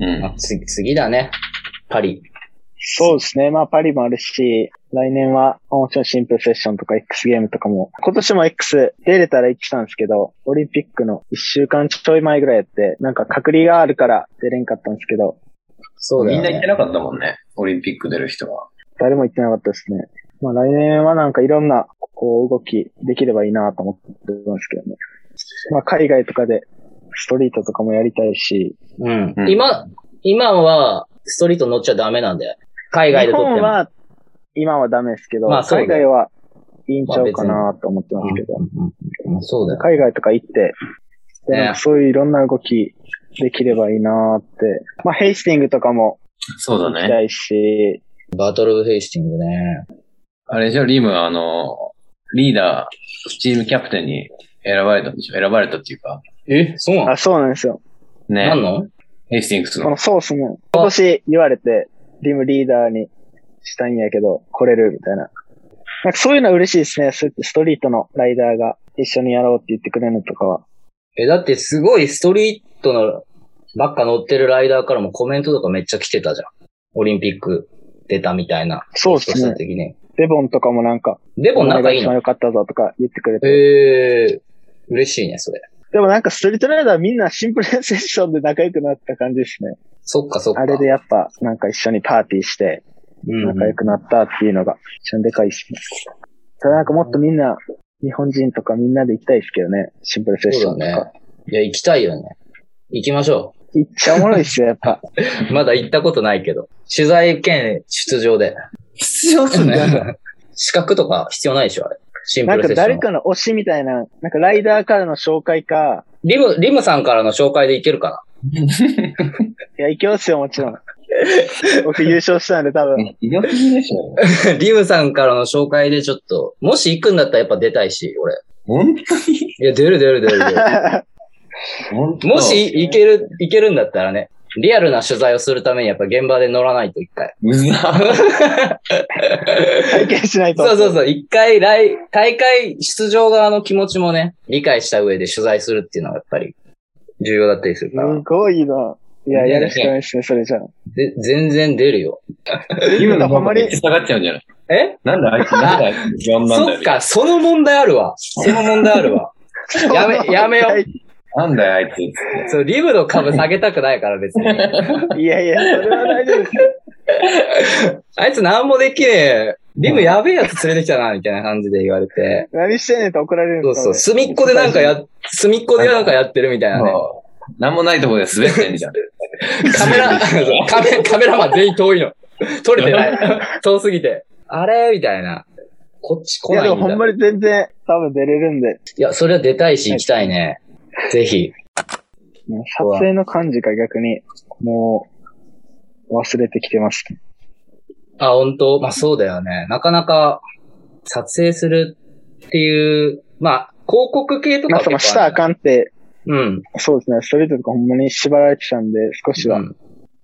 うん。あ次、次だね。パリ。そうですね。まあ、パリもあるし、来年は、もちろんシンプルセッションとか X ゲームとかも、今年も X 出れたら行ってたんですけど、オリンピックの1週間ちょい前ぐらいやって、なんか隔離があるから出れんかったんですけど、そうね。みんな行ってなかったもんね。オリンピック出る人は。誰も行ってなかったですね。まあ来年はなんかいろんな、こう動きできればいいなと思ってますけどね。まあ海外とかでストリートとかもやりたいし、うん。うん今、今は、ストリート乗っちゃダメなんだよ。海外で日撮っても。本は今はダメですけど、まあ海外はいいんちゃうかなと思ってますけど、うんうんうんそうだよ。海外とか行って、でねなんかそういういろんな動きできればいいなって。まあヘイスティングとかもそうだね。行きたいし、バトルオブヘイスティングね。あれじゃリムはあの、リーダー、チームキャプテンに選ばれたんでしょ？選ばれたっていうか。え？そうなの？あ、そうなんですよ。ね。なんの？ヘイスティングスのこの。ソースも今年言われて、リムリーダーにしたいんやけど、来れるみたいな。なんかそういうのは嬉しいですね。ストリートのライダーが一緒にやろうって言ってくれるのとかは。え、だってすごいストリートのばっか乗ってるライダーからもコメントとかめっちゃ来てたじゃん。オリンピック出たみたいな。そうっすねポストした時に。デボンとかもなんか、デボン仲いいの？お前が一番良かったぞとか言ってくれて。ええー、嬉しいね、それ。でもなんかストリートライダーみんなシンプルセッションで仲良くなった感じですね。そっかそっか。あれでやっぱなんか一緒にパーティーしてうん仲良くなったっていうのが一番でかいですね。ただなんかもっとみんな、日本人とかみんなで行きたいですけどね。シンプルセッションとか。そうだね。いや、行きたいよね。行きましょ行っちゃおもろいっすよ、やっぱ。う。まだ行ったことないけど。取材兼出場で。必要すんだ 資格とか必要ないでしょ、あれ。シンプなんかルセッション。誰かの推しみたいな、なんかライダーからの紹介か、リム、リムさんからの紹介でいけるか いや、行きますよ、もちろん。僕優勝したんで多分。ひどすぎでしょ。な リムさんからの紹介でちょっと、もし行くんだったらやっぱ出たいし、俺。本当に？いや、出る出る出る出る。もし行ける、行けるんだったらね、リアルな取材をするためにやっぱ現場で乗らないと一回。うざ。体験しないと。そうそうそう、一回来、大会出場側の気持ちもね、理解した上で取材するっていうのがやっぱり重要だったりするから。すごいな。いや、やるしかないですね、それじゃあ。で全然出るよ。今のほんまに下がっちゃうんじゃない？え？なんであいつ、なんであいつ4なんだよ。そっか、その問題あるわ。その問題あるわ。やめ やめよなんだよ、あいつ。そう、リブの株下げたくないから別に。いやいや、それは大丈夫ですよ。あいつなんもできねえ。リブやべえやつ連れてきたな、みたいな感じで言われて。何してんねんって怒られるんそうそう、隅っこでなんかや、隅っこでなんかやってるみたいなね。なんもないとこで滑ってんじゃん。カメラ、カメカメラマン全員遠いの。撮れてない。遠すぎて。あれみたいな。こっち来いや、ないんだ。でもほんまに全然多分出れるんで。いや、それは出たいし行きたいね。ぜひ。もう撮影の感じが逆に、もう、忘れてきてますね。あ、本当？まあそうだよね。なかなか撮影するっていう、まあ、広告系とかまあ、そのしたらあん。かんって、うん。そうですね、ストリートとかほんまに縛られてたんで、少しはうん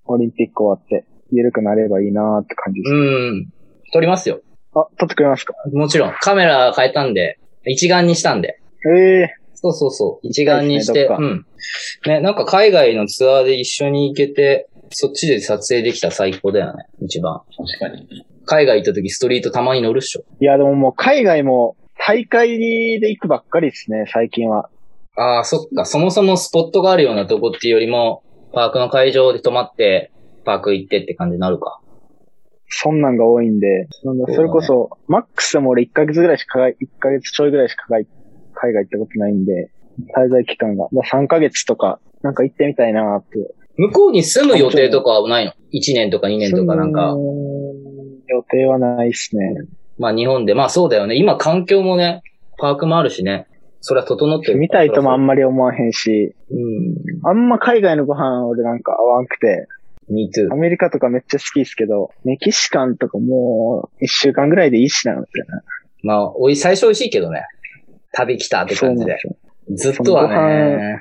オリンピック終わって、緩くなればいいなーって感じです。うん。撮りますよ。あ、撮ってくれますか？もちろん。カメラ変えたんで、一眼にしたんで。ええそうそうそう。一眼にして。行きたいうん。ね、なんか海外のツアーで一緒に行けて、そっちで撮影できたら最高だよね。一番。確かに。海外行った時ストリートたまに乗るっしょ。いや、でももう海外も大会で行くばっかりですね、最近は。ああ、そっか。そもそもスポットがあるようなとこっていうよりも、パークの会場で泊まって、パーク行ってって感じになるか。そんなんが多いんで、なんだそれこそ、マックスでも俺1ヶ月ぐらいしか海、1ヶ月ちょいぐらいしか海海外行ったことないんで、滞在期間が、まあ3ヶ月とか、なんか行ってみたいなーって。向こうに住む予定とかはないの ?1 年とか2年とかなんか予定はないっすね。まあ日本で、まあそうだよね。今環境もね、パークもあるしね。それは整ってる。見たいともあんまり思わへんし、うん。あんま海外のご飯俺なんか合わんくて、me too ア。メリカとかめっちゃ好きですけど、メキシカンとかもう一週間ぐらいでいいしな、みたいな。まあ、おい、最初美味しいけどね。旅来たって感じでそうなんです。よ。ずっとはね。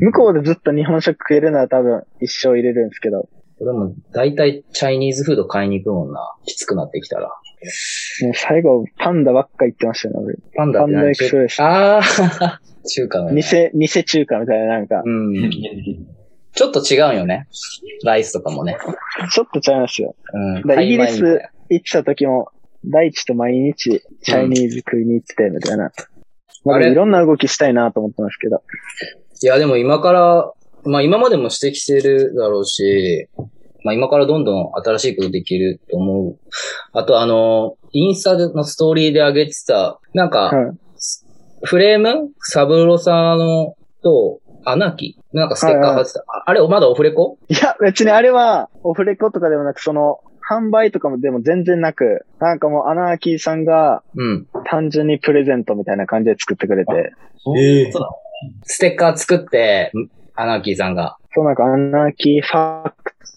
向こうでずっと日本食食えるなら多分一生入れるんですけど、でも、大体チャイニーズフード買いに行くもんな。きつくなってきたら。もう最後パンダばっか言ってましたね、俺。パンダ Panda Expressああ、中華のね。店、店中華みたいななんか、うん。ちょっと違うよね。ライスとかもね。ちょっとちゃいますよ。うん。イギリス行ってた時も、大地と毎日 Chinese 食いに行ってて、みたいな。まあ、あれ？いろんな動きしたいなと思ってますけど。いや、でも今から、まあ今までも指摘してるだろうし、まあ今からどんどん新しいことできると思う。あとあの、インスタのストーリーで上げてた、なんか、はい。フレーム？サブロさんのと、アナキ？なんかステッカー貼ってた。ああれ、まだオフレコ？いや、別にあれは、オフレコとかでもなく、その、販売とかもでも全然なく、なんかもうアナーキーさんがうん。単純にプレゼントみたいな感じで作ってくれて、えそうだ。ステッカー作って、アナキーさんが。そうなんかアナーキーファ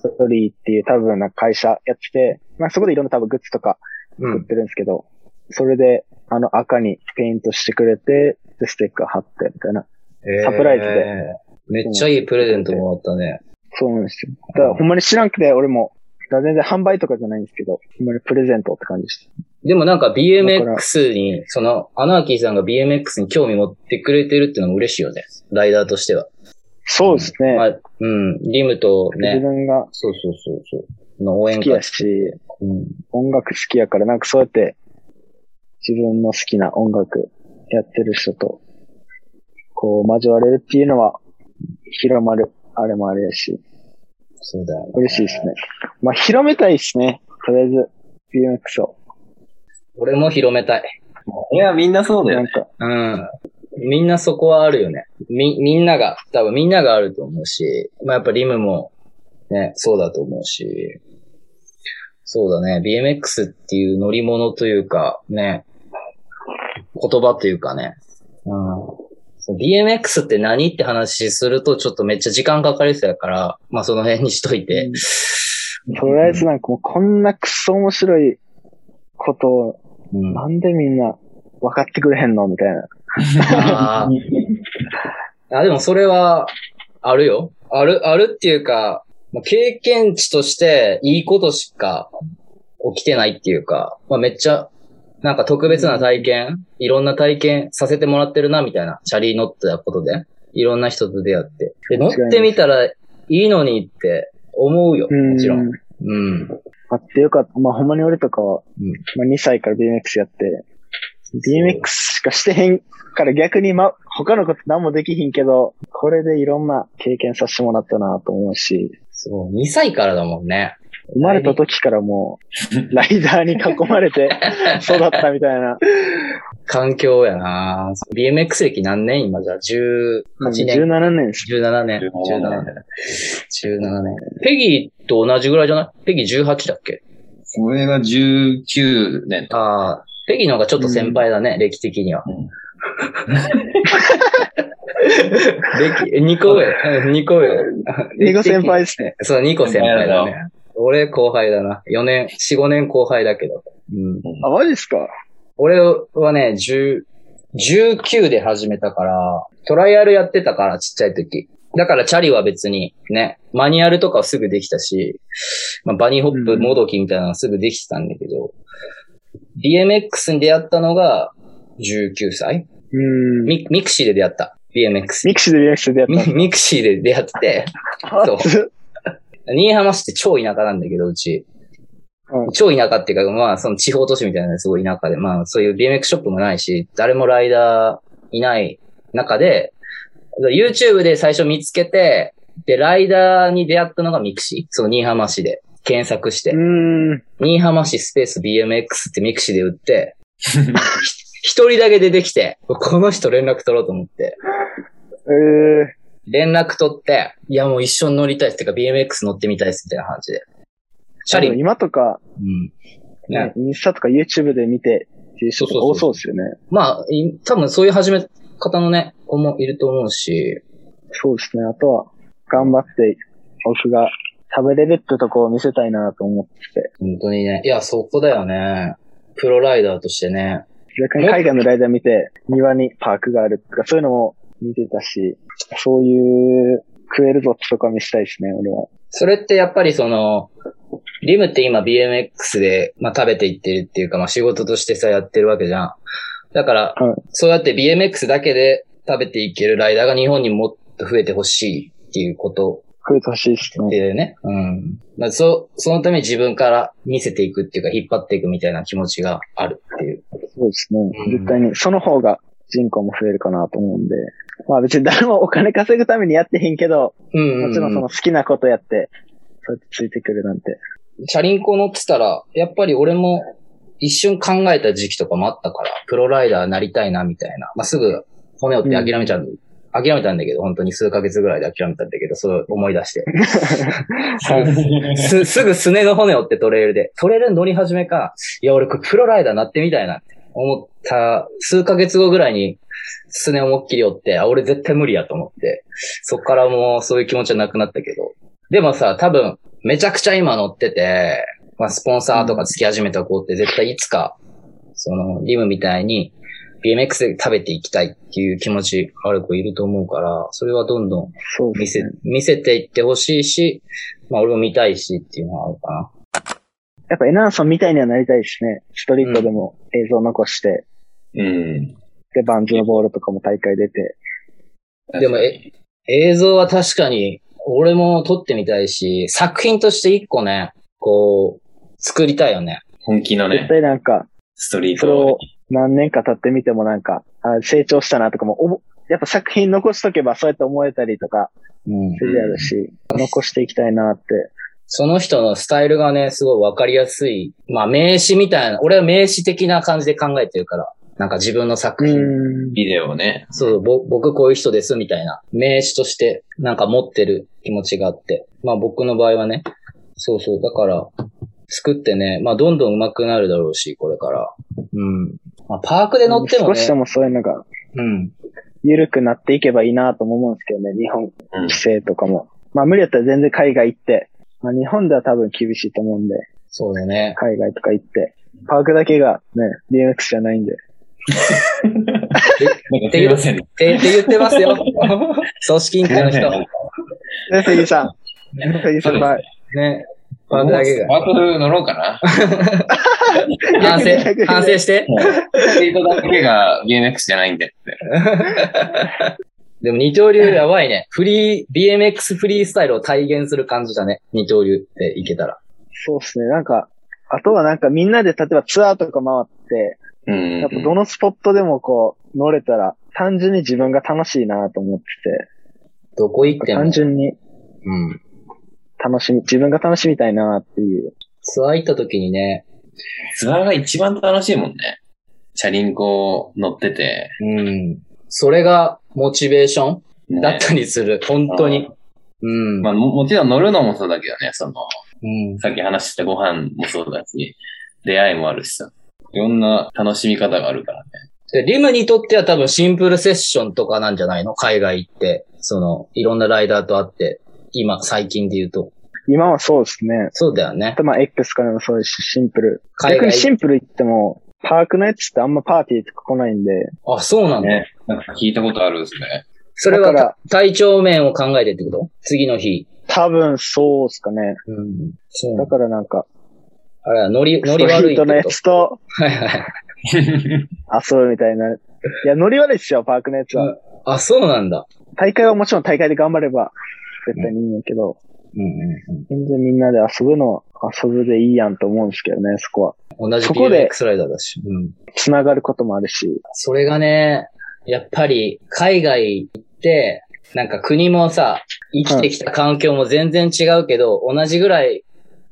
クトリーっていう多分な会社やってて、まあそこでいろんな多分グッズとかうん。作ってるんですけど、それであの赤にペイントしてくれて、で、ステッカー貼ってみたいな。サプライズでえー。めっちゃいいプレゼントもらったね。そうなんですよ。だからほんまに知らんくて、俺も、全然販売とかじゃないんですけど、ほんまにプレゼントって感じでした。でもなんか BMX に、その、アナーキーさんが BMX に興味持ってくれてるってのも嬉しいよね。ライダーとしては。そうですね。まあ、うん。リムと自ね、分がそうそうそうそう。の応援好きや歌。し、うん。音楽好きやから、なんかそうやって、自分の好きな音楽やってる人と、こう、交われるっていうのは、広まる、あれもあれやし、そうだよね。嬉しいですね。まあ、広めたいですね。とりあえず、BMX を。俺も広めたい。いや、みんなそうだよね。なんか、うん。みんなそこはあるよね。み、みんなが、多分みんながあると思うし、まあやっぱリムも、ね、そうだと思うし、そうだね、BMX っていう乗り物というか、ね、言葉というかね、うん。BMX って何って話するとちょっとめっちゃ時間かかりそうやから、まあその辺にしといて。とりあえずなんかもうこんなクソ面白いことを、うん。なんでみんな分かってくれへんのみたいな。ああ、でもそれは、あるよ。ある、あるっていうか、まあ経験値としていいことしか起きてないっていうか、まあめっちゃ、なんか特別な体験、いろんな体験させてもらってるな、みたいな。チャリ乗ったことで。いろんな人と出会って。で、乗ってみたらいいのにって思うよ。もちろん。うん。あってよかった。まあ、ほんまに俺とかは、うんまあ、2歳から BMX やって、BMX しかしてへんから逆にま、他のこと何もできひんけど、これでいろんな経験させてもらったなと思うし、そう、2歳からだもんね。生まれた時からもう、ライダーに囲まれて育ったみたいな。環境やな BMX 歴何年？今じゃあ18年。17年です。17年。17 17年。17年。ペギーと同じぐらいじゃない？ペギー18だっけ？俺が19年と。ああ、ペギーの方がちょっと先輩だね、歴的には。うん 歴、2個上。うん2個上。2個先輩ですね。そう、2個先輩だね。俺後輩だな。4年、4、5年後輩だけど。うん。あ、マジですか？俺はね、10、19で始めたから、トライアルやってたから、ちっちゃい時。だからチャリは別にね、マニュアルとかはすぐできたし、まあ、バニーホップ、うんモドキみたいなのはすぐできてたんだけど、BMX に出会ったのが19歳うーん。ミ、ミクシーで出会った。BMX ミクシーででやったミ、ミクシーで出会ってて、そう初新居浜市って超田舎なんだけど、うち。うん超田舎っていうか、まあ、その地方都市みたいなすごい田舎で、まあ、そういう BMX ショップもないし、誰もライダーいない中で、YouTube で最初見つけて、で、ライダーに出会ったのがミクシー。その新居浜市で検索してうー、ん。新居浜市スペース BMX ってミクシーで打って、一人だけ出てきて、この人連絡取ろうと思って、えー、連絡取って、いやもう一緒に乗りたいです。てか BMX 乗ってみたいです。みたいな感じで。チャリ、今とか、うん。ね、インスタとか YouTube で見てっていう人多そうですよね。まあ、い多分そういう始め方のね、子もいると思うし、そうですね。あとは、頑張って、僕が食べれるってとこを見せたいなと思ってて。本当にね。いや、そこだよね。プロライダーとしてね。逆に海外のライダー見て、庭にパークがあるとか、そういうのも見てたし、そういう食えるぞとか見したいですね、俺は。それってやっぱりその、リムって今 BMX で、まあ、食べていってるっていうか、まあ、仕事としてさ、やってるわけじゃん。だから、はいそうやって BMX だけで食べていけるライダーが日本にもっと増えてほしいっていうこと食えてほしいですね。でね。うん。まあ、そ、そのために自分から見せていくっていうか、引っ張っていくみたいな気持ちがあるっていう。そうですね。うん絶対に、その方が人口も増えるかなと思うんで。まあ別に誰もお金稼ぐためにやってへんけど、うんうんうんもちろんその好きなことやって、そうやってついてくるなんて。チャリンコ乗ってたら、やっぱり俺も一瞬考えた時期とかもあったから、プロライダーなりたいなみたいな。まあ、すぐ骨折って諦めちゃう、諦めたんだけど、本当に数ヶ月ぐらいで諦めたんだけど、そう思い出して。す、すぐすねの骨折ってトレイルで。トレイル乗り始めか。いや、俺これプロライダーなってみたいなって思った、数ヶ月後ぐらいに、すね思いっきり折って、あ、俺絶対無理やと思って。そっからもうそういう気持ちはなくなったけど。でもさ、多分、めちゃくちゃ今乗ってて、まあ、スポンサーとかつき始めた子って絶対いつか、その、リムみたいに BMX で食べていきたいっていう気持ちある子いると思うから、それはどんどん見せね。、見せていってほしいし、まあ俺も見たいしっていうのはあるかな。やっぱエナーソンみたいにはなりたいですね。ストリートでも映像残して、うん。で、バンズのボールとかも大会出て。でも、え、映像は確かに、俺も撮ってみたいし、作品として一個ね、こう、作りたいよね。本気の絶ね、対なんか、ストリーそれをト。何年か経ってみてもなんか、あ成長したなとかも、おぼやっぱ作品残しとけばそうやって思えたりとか、うん。するやるし、残していきたいなって。その人のスタイルがね、すごいわかりやすい。まあ名詞みたいな、俺は名詞的な感じで考えてるから、なんか自分の作品。ん。ビデオね。そう、ぼ僕こういう人ですみたいな名詞としてなんか持ってる気持ちがあって。まあ僕の場合はね、そうそう、だから作ってね、まあどんどん上手くなるだろうし、これから。うん。まあパークで乗ってもね。少しでもそういうのがうん。緩くなっていけばいいなとも思うんですけどね、日本うん規。制とかも。まあ無理やったら全然海外行って、まあ日本では多分厳しいと思うんで、そうだね。海外とか行って、パークだけがね、BMX じゃないんで。なんかすいません。って、って言ってますよ。組織委員会の人。ね、セギさん。セギ先輩。ね。パークだけが。ワーク乗ろうかな。反省反省して。ストリートだけが BMX じゃないんでって。でも二刀流やばいね。フリー、BMX フリースタイルを体現する感じだね。二刀流っていけたら。そうですね。なんか、あとはなんかみんなで例えばツアーとか回って、うん。やっぱどのスポットでもこう乗れたら単純に自分が楽しいなと思ってどこ行ってて、も。単純にうん。楽しみ、自分が楽しみたいなっていう。ツアー行った時にね、ツアーが一番楽しいもんね。チャリンコ乗ってて。うん。それがモチベーションねだったりする。本当に。うん。まあも、もちろん乗るのもそうだけどね、その、うん。さっき話したご飯もそうだし、出会いもあるしさ。いろんな楽しみ方があるからね。で、リムにとっては多分シンプルセッションとかなんじゃないの？海外行って、その、いろんなライダーと会って、今、最近で言うと。今はそうですね。そうだよねあ。とまあ X からもそうですし、シンプル。逆にシンプル行っても、パークのやつってあんまパーティーとか来ないんで、あ、そうなんだ。ね。なんか聞いたことあるんですね。それはだから体調面を考えてってこと？次の日。多分そうっすかね。うん。そうだからなんか、あれはノリ、ノリストリートのや悪いってこと？つとはいはい。遊ぶみたいな。いや、ノリ悪いっすよ、パークのやつは。あ、そうなんだ。大会はもちろん大会で頑張れば、絶対にいいんやけど、うんうん全然みんなで遊ぶのは遊ぶでいいやんと思うんですけどね、そこは。うん。同じそこで BMX ライダーだし。うん。つながることもあるし、それがね、やっぱり海外行って、なんか国もさ、生きてきた環境も全然違うけど、同じぐらい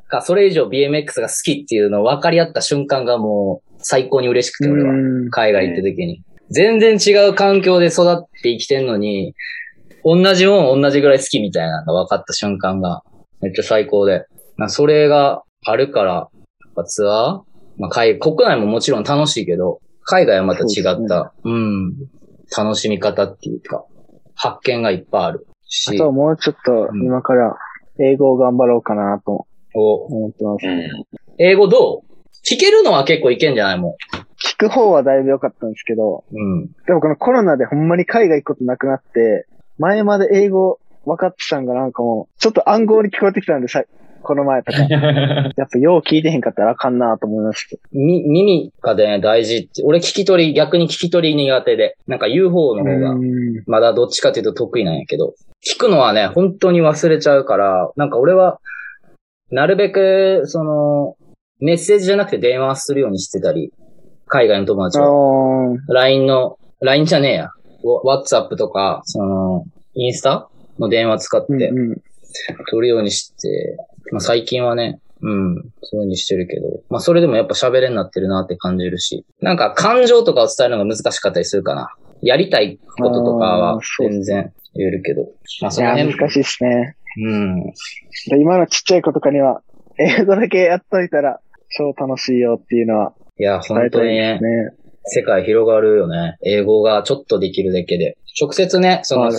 か、それ以上 BMX が好きっていうのを分かり合った瞬間がもう最高に嬉しくて、俺は。うん海外行った時に。全然違う環境で育って生きてんのに、同じもん同じぐらい好きみたいなのが分かった瞬間がめっちゃ最高で。まあそれがあるから、やっぱツアー？まあ海、国内ももちろん楽しいけど、海外はまた違った、うん、楽しみ方っていうか、発見がいっぱいあるあしと、はもうちょっとうん今から英語を頑張ろうかなとお思ってます。うん。英語どう？聞けるのは結構いけんじゃないも聞聞く方はだいぶ良かったんですけど、うん。でもこのコロナでほんまに海外行くことなくなって、前まで英語分かってたんがなんかもう、ちょっと暗号に聞こえてきたんでさ、この前とか。やっぱよう聞いてへんかったらあかんなと思いました。み、耳がね、大事って。俺聞き取り、逆に聞き取り苦手で。なんか言う方の方がう、んまだどっちかというと得意なんやけど。聞くのはね、本当に忘れちゃうから、なんか俺は、なるべく、その、メッセージじゃなくて電話するようにしてたり、海外の友達あは。ー LINE の、LINE じゃねえや。わ WhatsApp とか、その、インスタの電話使って取るようにして、まあ最近はね、うん、そういう風にしてるけど、まあそれでもやっぱ喋れになってるなって感じるし、なんか感情とかを伝えるのが難しかったりするかな。やりたいこととかは全然言えるけど、まあその辺難しいですね。うん。で今のちっちゃい子とかには、英語だけやっといたら、超楽しいよっていうのはいや、本当にね。世界広がるよね。英語がちょっとできるだけで。直接ね、その、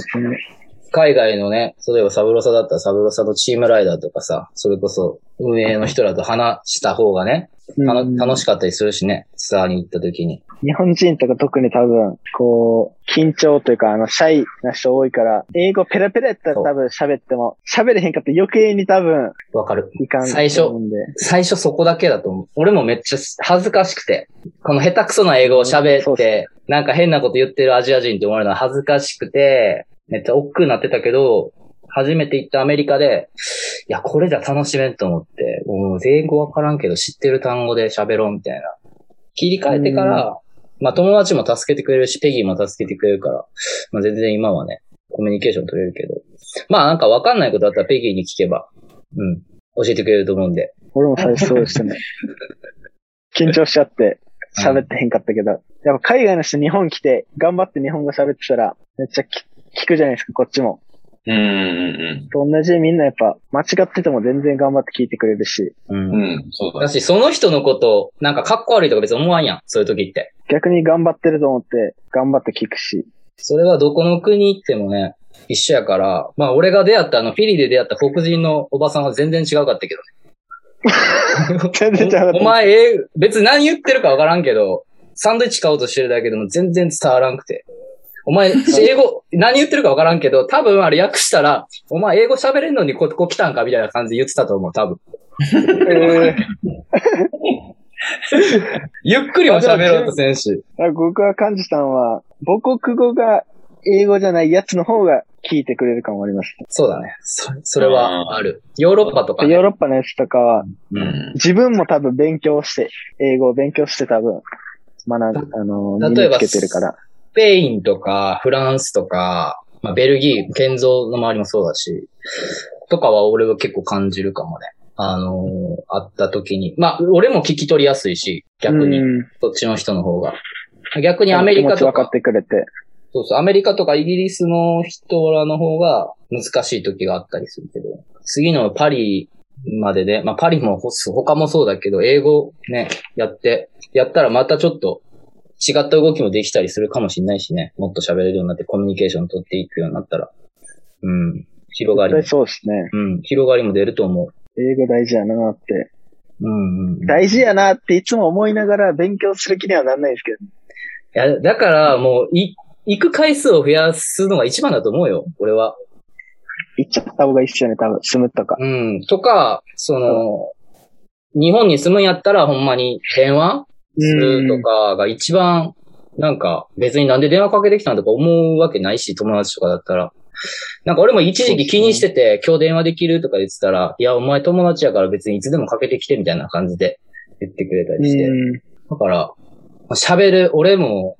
海外のね、例えばサブロサだったらサブロサのチームライダーとかさ、それこそ運営の人らと話した方がね、うん楽しかったりするしね、ツアーに行った時に。日本人とか特に多分、こう、緊張というか、あの、シャイな人多いから、英語ペラペラやったら多分喋っても、喋れへんかったら余計に多分、わかる。いかん最初。最初そこだけだと思う。俺もめっちゃ恥ずかしくて、この下手くそな英語を喋って、なんか変なこと言ってるアジア人って思われるのは恥ずかしくて、めっちゃ億劫になってたけど、初めて行ったアメリカで、いや、これじゃ楽しめんと思って、もう英語わからんけど知ってる単語で喋ろうみたいな。切り替えてから、まあ友達も助けてくれるし、ペギーも助けてくれるから、まあ全然今はね、コミュニケーション取れるけど。まあなんかわかんないことあったらペギーに聞けば、うん、教えてくれると思うんで。俺も最初そうでしたね。緊張しちゃって、喋ってへんかったけど、やっぱ海外の人日本来て、頑張って日本語喋ってたら、めっちゃき聞くじゃないですか、こっちも。うんうんと同じでみんなやっぱ、間違ってても全然頑張って聞いてくれるし、うんうん。うん、そうだだ。し、その人のこと、なんかかっこ悪いとか別に思わんやん。そういう時って。逆に頑張ってると思って、頑張って聞くし。それはどこの国行ってもね、一緒やから、まあ俺が出会ったあのフィリで出会った黒人のおばさんは全然違うかったけどね。全然違うかったおお前、えー別に何言ってるかわからんけど、サンドイッチ買おうとしてるだけでも全然伝わらんくて。お前、英語、何言ってるかわからんけど、多分あれ訳したら、お前英語喋れんのにここ来たんかみたいな感じで言ってたと思う、多分。えゆっくりも喋ろうとせんし。ー僕が感じたのは、母国語が英語じゃないやつの方が聞いてくれる感もあります。そうだね。そそれはある。ヨーロッパとか、ね。ヨーロッパのやつとかは、うん。自分も多分勉強して、英語を勉強して多分、学ん、あの、身例えばにつけてるから。スペインとか、フランスとか、まあ、ベルギー、建造の周りもそうだし、とかは俺は結構感じるかもね。あのー会った時に。まあ、俺も聞き取りやすいし、逆に、うんそっちの人の方が。逆にアメリカとか分かっ、てくれて。そうそう、アメリカとかイギリスの人らの方が難しい時があったりするけど、次のパリまでで、まあパリもほ他もそうだけど、英語ね、やって、やったらまたちょっと違った動きもできたりするかもしれないしね、もっと喋れるようになってコミュニケーション取っていくようになったら、うん、広がりそうですね。うん、広がりも出ると思う。英語大事やなって。うん、うん。い大事やなっていつも思いながら勉強する気にはなんないですけど。や、だからもう、い、行く回数を増やすのが一番だと思うよ、俺は。行っちゃった方がいいっすよね、多分。住むとか。うん。とか、その、日本に住むんやったらほんまに電話するとかが一番、なんか別になんで電話かけてきたんとか思うわけないし、友達とかだったら。なんか俺も一時期気にしてて、今日電話できるとか言ってたら、いや、お前友達やから別にいつでもかけてきてみたいな感じで言ってくれたりして。うん。だから、まあ喋る、俺も、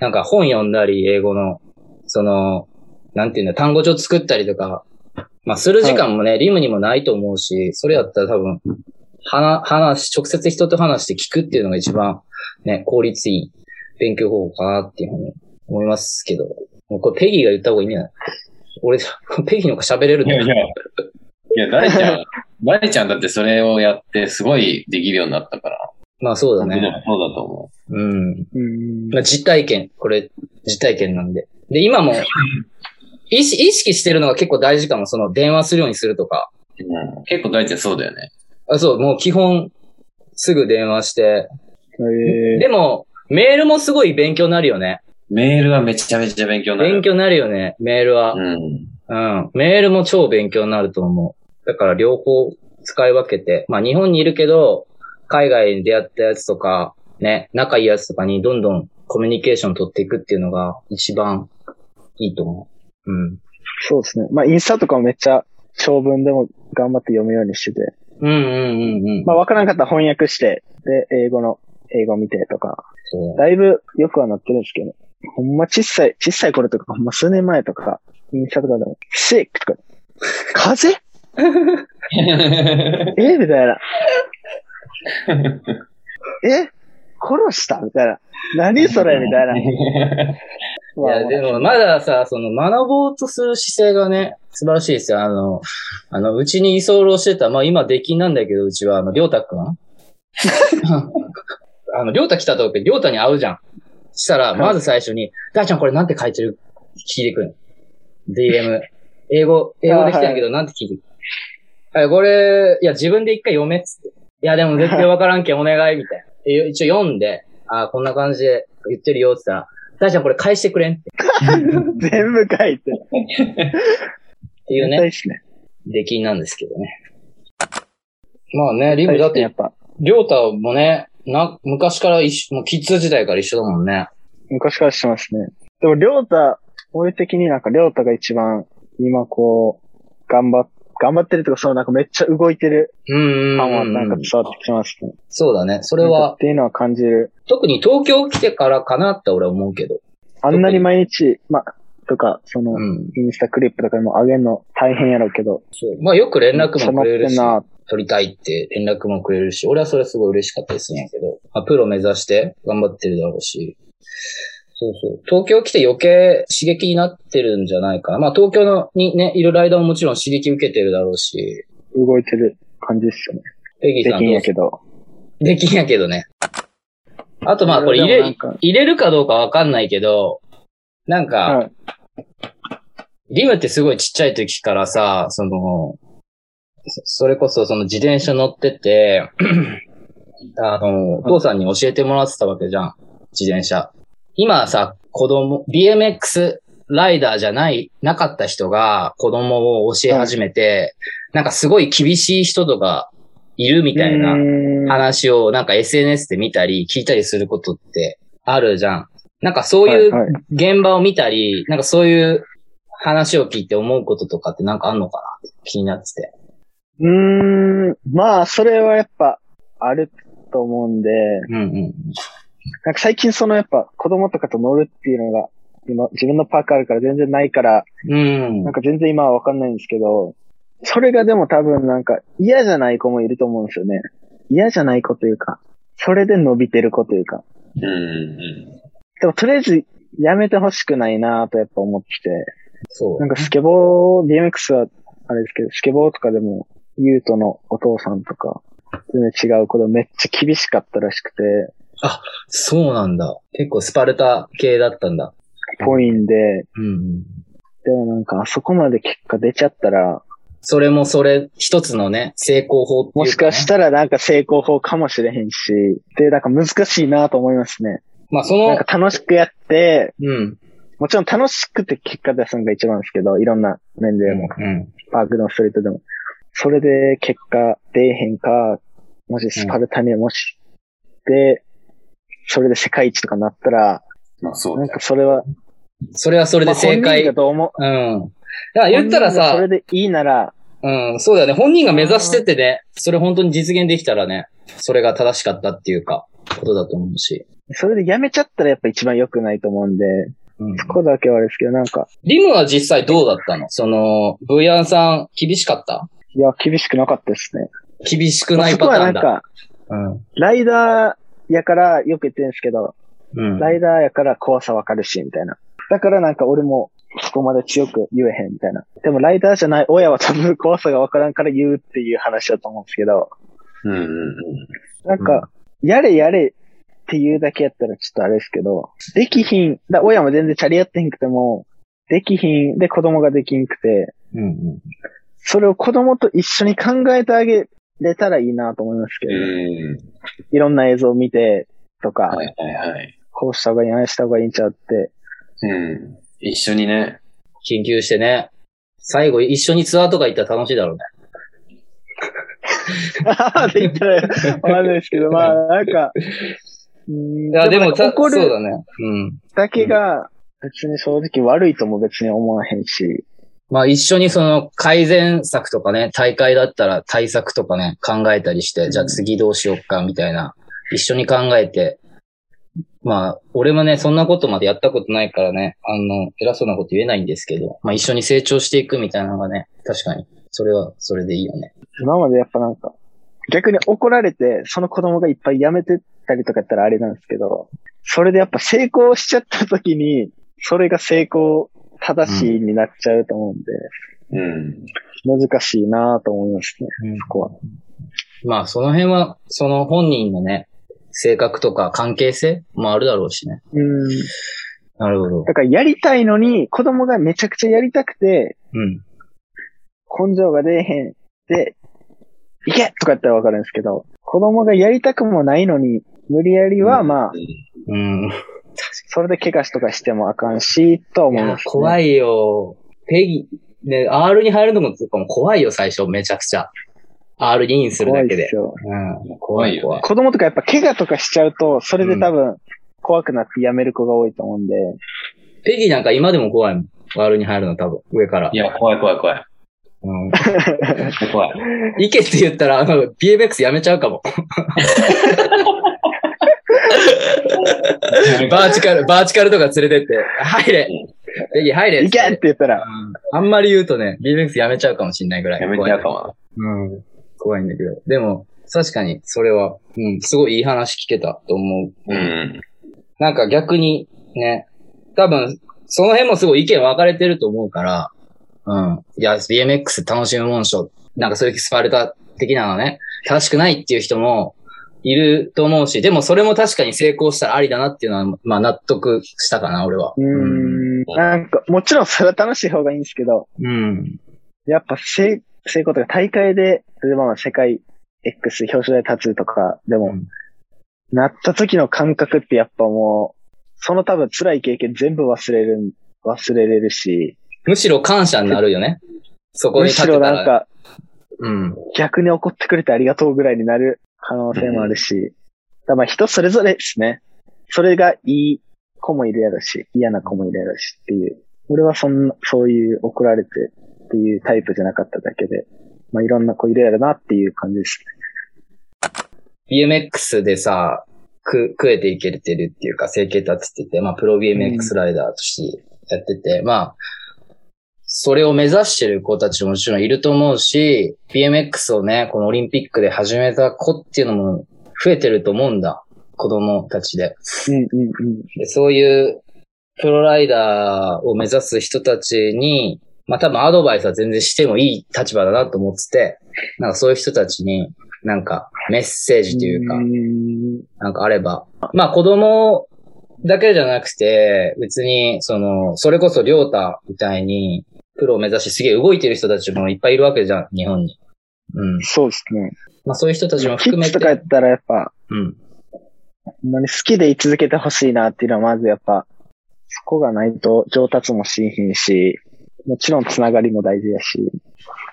なんか本読んだり、英語の、その、なんていうんだ、単語帳作ったりとか、まあ、する時間もね、リムにもないと思うし、それやったら多分、話、話、直接人と話して聞くっていうのが一番、ね、効率いい勉強方法かなっていうふうに思いますけど、もうこれペギーが言った方がいいんじゃない俺、ペギーの方が喋れるいやいや、いや、大ちゃん、大ちゃんだってそれをやってすごいできるようになったから。まあそうだね。そうだと思うん。うん。まあ、実体験、これ、実体験なんで。で、今も、意識意識してるのが結構大事かも、その電話するようにするとか。う。うん、結構大ちゃんそうだよね。あそう、もう基本、すぐ電話して。えーでも、メールもすごい勉強になるよね。メールはめちゃめちゃ勉強になる。勉強になるよね、メールは。うん。うん。メールも超勉強になると思う。だから両方使い分けて、まあ日本にいるけど、海外に出会ったやつとか、ね、仲いいやつとかにどんどんコミュニケーション取っていくっていうのが一番いいと思う。うん。そうですね。まあ、インスタとかもめっちゃ長文でも頑張って読むようにしてて。うんうんうんうん。まあ、わからなかったら翻訳して、で、英語の、英語見てとか。だいぶよくはなってるんですけど、ほんま小さい、小さい頃とか、ほんま数年前とか、インスタとかでも、シックとか、風？邪 え？みたいな。え？殺したみたいな。何それみたいな。いや、でもまださ、その学ぼうとする姿勢がね、素晴らしいですよ。あの、あの、うちに居候してた、まあ今出禁なんだけど、うちは、あの、りょうたくん あの、りょうた来た時、りょうたに会うじゃん。したら、まず最初に、大ちゃんこれなんて書いてる？聞いてくる。DM。英語、英語できたんやけど、なんて聞いてくる？はい、これ、いや、自分で一回読めっつって。いや、でも絶対わからんけんお願い、みたいな。で一応読んで、あこんな感じで言ってるよって言ったら、大ちゃんこれ返してくれんって 全部書いて。っていうね。出禁なんですけどね。まあね、リムだって、やっぱ、りょうたもね、な、昔から一緒、もうキッズ時代から一緒だもんね。昔からしてますね。でも、りょうた、俺的になんかりょうたが一番、今こう、頑張っ、頑張ってるとか、そうなんかめっちゃ動いてるうんうん感はうんなんか伝わってきますね。そうだね。それはっ、ていうのは感じる。特に東京来てからかなって俺は思うけど。あんなに毎日、ま、とか、その、うん。インスタクリップとかでも上げるの大変やろうけど。そう。まあよく連絡もくれるし撮りたいって連絡もくれるし、俺はそれすごい嬉しかったりするんやけど、まあ、プロ目指して頑張ってるだろうし、そうそう。東京来て余計刺激になってるんじゃないかな。まあ東京のにね、いるライダーももちろん刺激受けてるだろうし、動いてる感じですよね。ペギーさんできんやどけど。うできんやけどね。あとまあこれ入れ入れるかどうかわかんないけど、なんか、はい。リムってすごいちっちゃい時からさ、その、そそれこそその自転車乗ってて、あの、お父さんに教えてもらってたわけじゃん。自転車。今さ、子供、BMX ライダーじゃない、なかった人が子供を教え始めて、なんかすごい厳しい人とかいるみたいなな話をなんか SNS で見たり聞いたりすることってあるじゃん。なんかそういう現場を見たり、なんかそういう話を聞いて思うこととかってなんかあんのかなって気になってて。うーん、まあ、それはやっぱ、あると思うんで、うんうん。なんか最近そのやっぱ子供とかと乗るっていうのが、今自分のパークあるから全然ないから、うんなん。か全然今はわかんないんですけど、それがでも多分なんか嫌じゃない子もいると思うんですよね。嫌じゃない子というか、それで伸びてる子というか。うんうん。でもとりあえずやめてほしくないなとやっぱ思ってて、そう。なんかスケボー、BMX はあれですけど、スケボーとかでも、ユートのお父さんとか、全然違う子でめっちゃ厳しかったらしくて、そうなんだ。結構スパルタ系だったんだ。ぽいんで、うんうん。でもなんかあそこまで結果出ちゃったら、それもそれ一つのね、成功法っていうか、ね。もしかしたらなんか成功法かもしれへんし、で、なんか難しいなと思いますね。まあそのなんか、楽しくやって、うん。もちろん楽しくて結果出すのが一番ですけど、いろんな面でも、うん。パークでもストリートでも。それで結果出えへんか、もしスパルタにもし、で、それで世界一とかなったら、なんまあそうだよかそれは、それはそれで正解。がどう思う？うん。だから言ったらさそれ、でいいなら、うん、そうだよね。本人が目指しててね、それ本当に実現できたらね、それが正しかったっていうか、ことだと思うし。それでやめちゃったらやっぱ一番良くないと思うんで、うん、そこだけはあれですけど、なんか、リムは実際どうだったの？その、ブイアンさん厳しかった？いや、厳しくなかったですね。厳しくまあそこないパターンだ。はなんか、うん。ライダーやからよく言ってるんですけど、うん。ライダーやから怖さわかるし、みたいな。だからなんか俺もそこまで強く言えへんみたいな。でもライダーじゃない親は多分怖さがわからんから言うっていう話だと思うんですけど、うんうんうん。なんか、やれやれっていうだけやったらちょっとあれですけど、できひん、だ親も全然チャリやってへんくても、できひんで子供ができんくて、うんうん。それを子供と一緒に考えてあげれたらいいなと思いますけど、うん。いろんな映像を見てとか、はいはいはい。こうした方がいい、ああした方がいいんちゃうって。うん。一緒にね。緊急してね。最後一緒にツアーとか行ったら楽しいだろうね。って言ったらわかんないですけど、まあ、なんか、うんいや、でもた、怒るそうだね。うん。だけが、別に正直悪いとも別に思わへんし、まあ一緒にその改善策とかね、大会だったら対策とかね、考えたりして、じゃあ次どうしようかみたいな、一緒に考えて、まあ、俺もね、そんなことまでやったことないからね、あの、偉そうなこと言えないんですけど、まあ一緒に成長していくみたいなのがね、確かに、それは、それでいいよね。今までやっぱなんか、逆に怒られて、その子供がいっぱい辞めてったりとかやったらあれなんですけど、それでやっぱ成功しちゃった時に、それが成功正しいになっちゃうと思うんで、うん。難しいなと思いますね、そこは。まあその辺は、その本人のね、性格とか関係性もあるだろうしね。うん。なるほど。だからやりたいのに、子供がめちゃくちゃやりたくて、うん。根性が出えへん。で、行けとかやったらわかるんですけど、子供がやりたくもないのに、無理やりはまあ、うん。それで怪我しとかしてもあかんし、とは思いいやます、ね。怖いよ。ペギ、ね、R に入るのも怖いよ、最初、めちゃくちゃ。R にインするだけで怖い。うん。怖いよ、怖い。子供とかやっぱ怪我とかしちゃうと、それで多分、怖くなってやめる子が多いと思うんで、ペギなんか今でも怖いもん。R に入るの多分、上からい。や、怖い怖い怖い。うん。怖い。行けって言ったら、あの BMX やめちゃうかも。バーチカル、バーチカルとか連れてって、入れペギ入れ行けって言ったら、うんあんまり言うとね、BMX やめちゃうかもしんないぐらい。やめてやかもな。うん。怖いんだけど。でも、確かに、それは、うん、すごいいい話聞けたと思う。うん。なんか逆に、ね、多分、その辺もすごい意見分かれてると思うから、うん。いや、BMX 楽しむもんしょ。なんかそういうスパルタ的なのね、正しくないっていう人もいると思うし、でもそれも確かに成功したらありだなっていうのは、まあ納得したかな、俺は。うーん、なんか、もちろんそれは楽しい方がいいんですけど、うん。やっぱ成成功とか大会で、例えばまあ世界 X 表彰台立つとかでも、うんなった時の感覚ってやっぱもう、その多分辛い経験全部忘れる、忘れれるし、むしろ感謝になるよね。そこにむし立てたら。ろなんかうん。逆に怒ってくれてありがとうぐらいになる可能性もあるし、だまあ人それぞれですね。それがいい子もいるやろし、嫌な子もいるやろしっていう。俺はそんな、そういう怒られてっていうタイプじゃなかっただけで、まあいろんな子いるやろなっていう感じですね。BMX でさ、く、食えていけてるっていうか、生計立ててて、まあ、プロ BMX ライダーとしてやってて、まあ、それを目指してる子たちももちろんいると思うし、BMX をね、このオリンピックで始めた子っていうのも増えてると思うんだ。子供たちで。うんうんうん。でそういうプロライダーを目指す人たちに、まあ多分アドバイスは全然してもいい立場だなと思ってて、なんかそういう人たちになんかメッセージというか、んなんかあれば。まあ子供だけじゃなくて、別に、その、それこそりょうたみたいに、プロを目指してすげえ動いてる人たちもいっぱいいるわけじゃん、日本に。うん。そうですね。まあそういう人たちも含めて。ズとかやったらやっぱ、うん。ほんまに好きで居続けてほしいなっていうのはまずやっぱ、そこがないと上達もしんひんし、もちろんつながりも大事やし、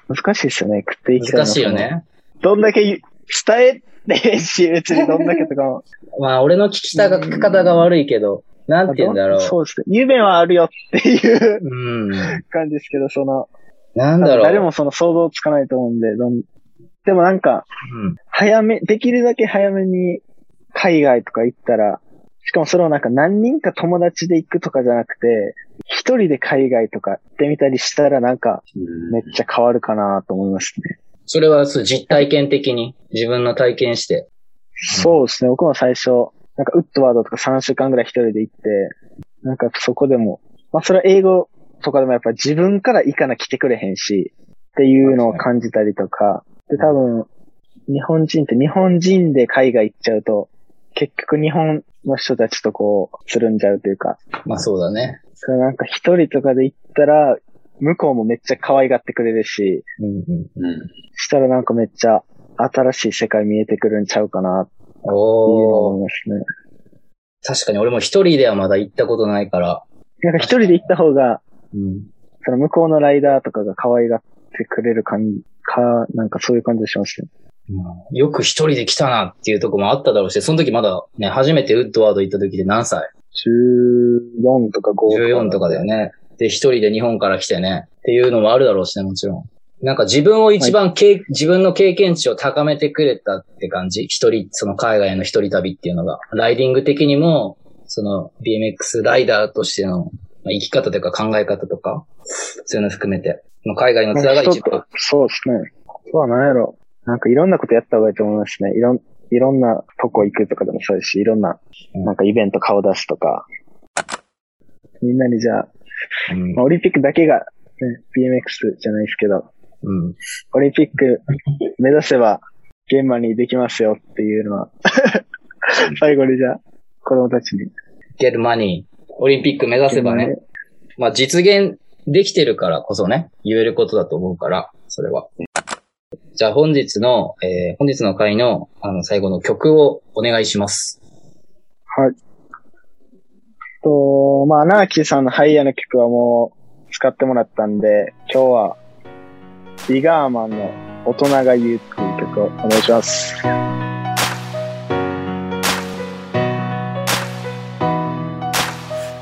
難しいですよね、食っていきたいの難しいよ。ね。どんだけ伝えてし、別にどんだけとかも。まあ俺の聞きた方が悪いけど、なんて言うんだろう。そうですね。夢はあるよっていううん。感じですけど、その、なんだろう。誰もその想像つかないと思うんで、どんでもなんか、うん。早め、できるだけ早めに海外とか行ったら、しかもそれをなんか何人か友達で行くとかじゃなくて、一人で海外とか行ってみたりしたらなんかめっちゃ変わるかなと思いますね。それはそう実体験的に自分の体験して。そうですね。僕も最初、なんかウッドワードとか3週間ぐらい一人で行って、なんかそこでも、まあそれは英語とかでもやっぱ自分から行かな来てくれへんし、っていうのを感じたりとか、で多分、日本人って日本人で海外行っちゃうと、結局日本の人たちとこう、つるんじゃうというか、まあそうだね。それなんか一人とかで行ったら、向こうもめっちゃ可愛がってくれるし、うんうん。うん。したらなんかめっちゃ新しい世界見えてくるんちゃうかなっおー。思いますね。確かに俺も一人ではまだ行ったことないから。なんか一人で行った方が、うん。その向こうのライダーとかが可愛がってくれる感じか、なんかそういう感じがしますね。よく一人で来たなっていうとこもあっただろうし、その時まだね、初めてウッドワード行った時で何歳？14とか5 ?14 とかだよね。で、一人で日本から来てね。っていうのもあるだろうしね、もちろん。なんか自分を一番経、自分の経験値を高めてくれたって感じ？一人、その海外の一人旅っていうのが。ライディング的にも、その BMX ライダーとしての、まあ、生き方というか考え方とか、そういうの含めて、まあ海外のツアーが一番。そうですね。そうはなんやろ。なんかいろんなことやった方がいいと思いますね。いろん、いろんなとこ行くとかでもそうですし、いろんな、なんかイベント顔出すとか。みんなにじゃあ、うんまあ、オリンピックだけが、ね、BMX じゃないですけど、うん。オリンピック目指せば現場にできますよっていうのは、最後にじゃあ、子供たちに。get money。オリンピック目指せばね。まあ実現できてるからこそね、言えることだと思うから、それは。じゃあ本日の、えー本日の回の、あの、最後の曲をお願いします。はい。と、まあ、ナーキーさんのハイヤーの曲はもう使ってもらったんで、今日は、ビガーマンの大人が言うっていう曲をお願いします。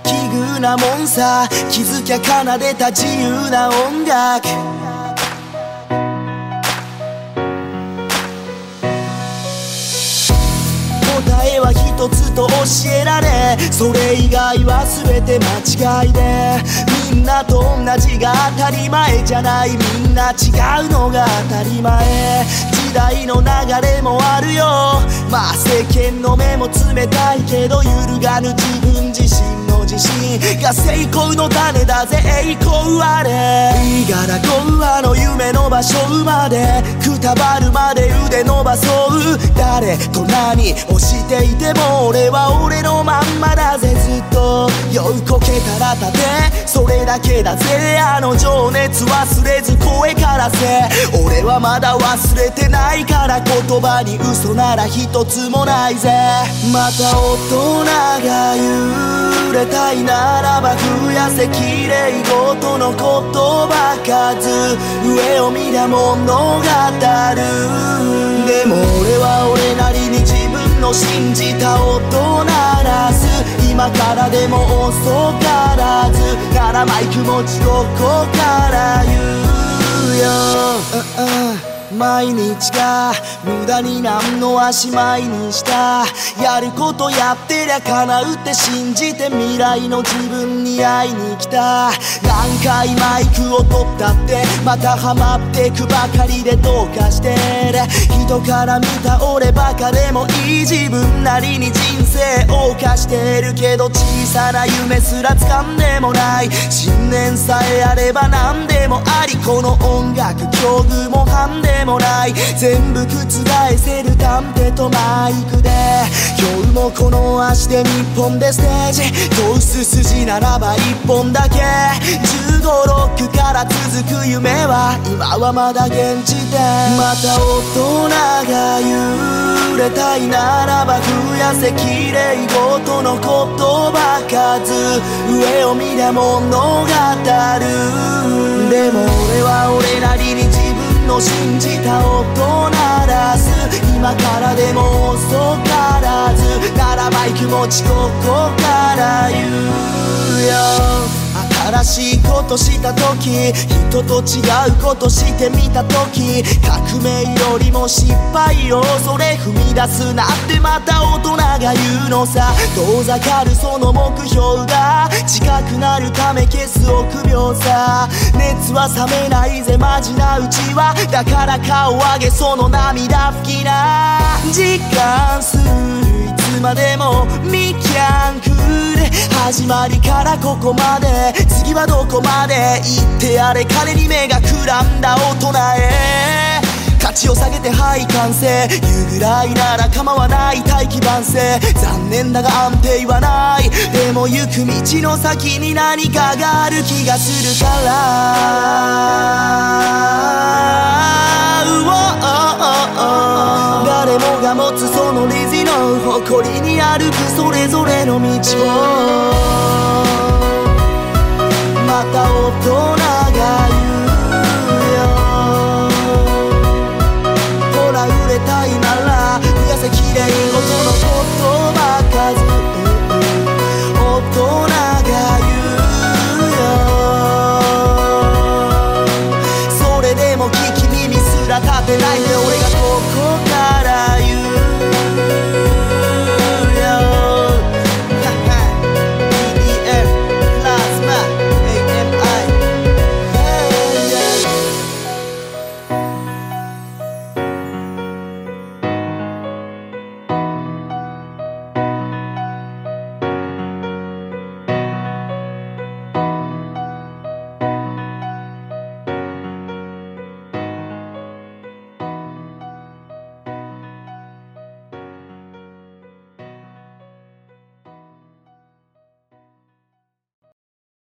奇遇なもんさ。気づきゃ奏でた自由な音楽。答えは一つと教えられそれ以外は全て間違いで。みんなと同じが当たり前じゃないみんな違うのが当たり前時代の流れもあるよまあ世間の目も冷たいけど揺るがぬ自分自身の自信が成功の種だぜ。栄光あれ。いいからゴーアの夢の場所まで。くたばるまで腕伸ばそう。誰？と何をしていても俺は俺のまんまだぜ。ずっと酔いこけたら立て。それだけだぜ。あの情熱忘れず声からせ。俺はまだ忘れてないから言葉に嘘なら一つもないぜ。また大人が揺れた。いならば増やせ綺麗事の言葉数上を見りゃ物語る。でも俺は俺なりに自分の信じた音鳴らす。今からでも遅からず。ならマイク持ちここから言うよ、うんうん毎日が無駄に何の足前にしたやることやってりゃ叶うって信じて未来の自分に会いに来た何回マイクを取ったってまたハマってくばかりでどうかしてる人から見た俺バカでもいい自分なりに人生謳歌してるけど小さな夢すら掴んでもない信念さえあれば何でもありこの音楽境遇もハンでもない。全部覆せる探偵とマイクで。今日もこの足で日本でステージ。通す筋ならば一本だけ。15ロックから続く夢は今はまだ現地で。また大人が揺れたいならば増やせ綺麗事の言葉数上を見りゃ物語る。でも俺は俺なりにの信じた音鳴らす今からでも遅からずならバイク持ちここから言うよ。新しいことした時人と違うことしてみた時革命よりも失敗をそれ踏み出すなってまた大人が言うのさ。遠ざかるその目標が近くなるため消す臆病さ。熱は冷めないぜ。マジなうちは。だから顔上げその涙拭きな。時間するまでもミキャンクで始まりからここまで次はどこまで行ってやれ彼に目がくらんだ大人へ。価値を下げてはい完成言うぐらいなら構わない大器晩成。残念だが安定はない。でも行く道の先に何かがある気がするから。誰もが持つそのリズの誇りに歩くそれぞれの道を。また大人が言うよ。ほら売れたいなら増やせきれい事の言葉数。大人が言うよ。それでも聞き耳すら立てない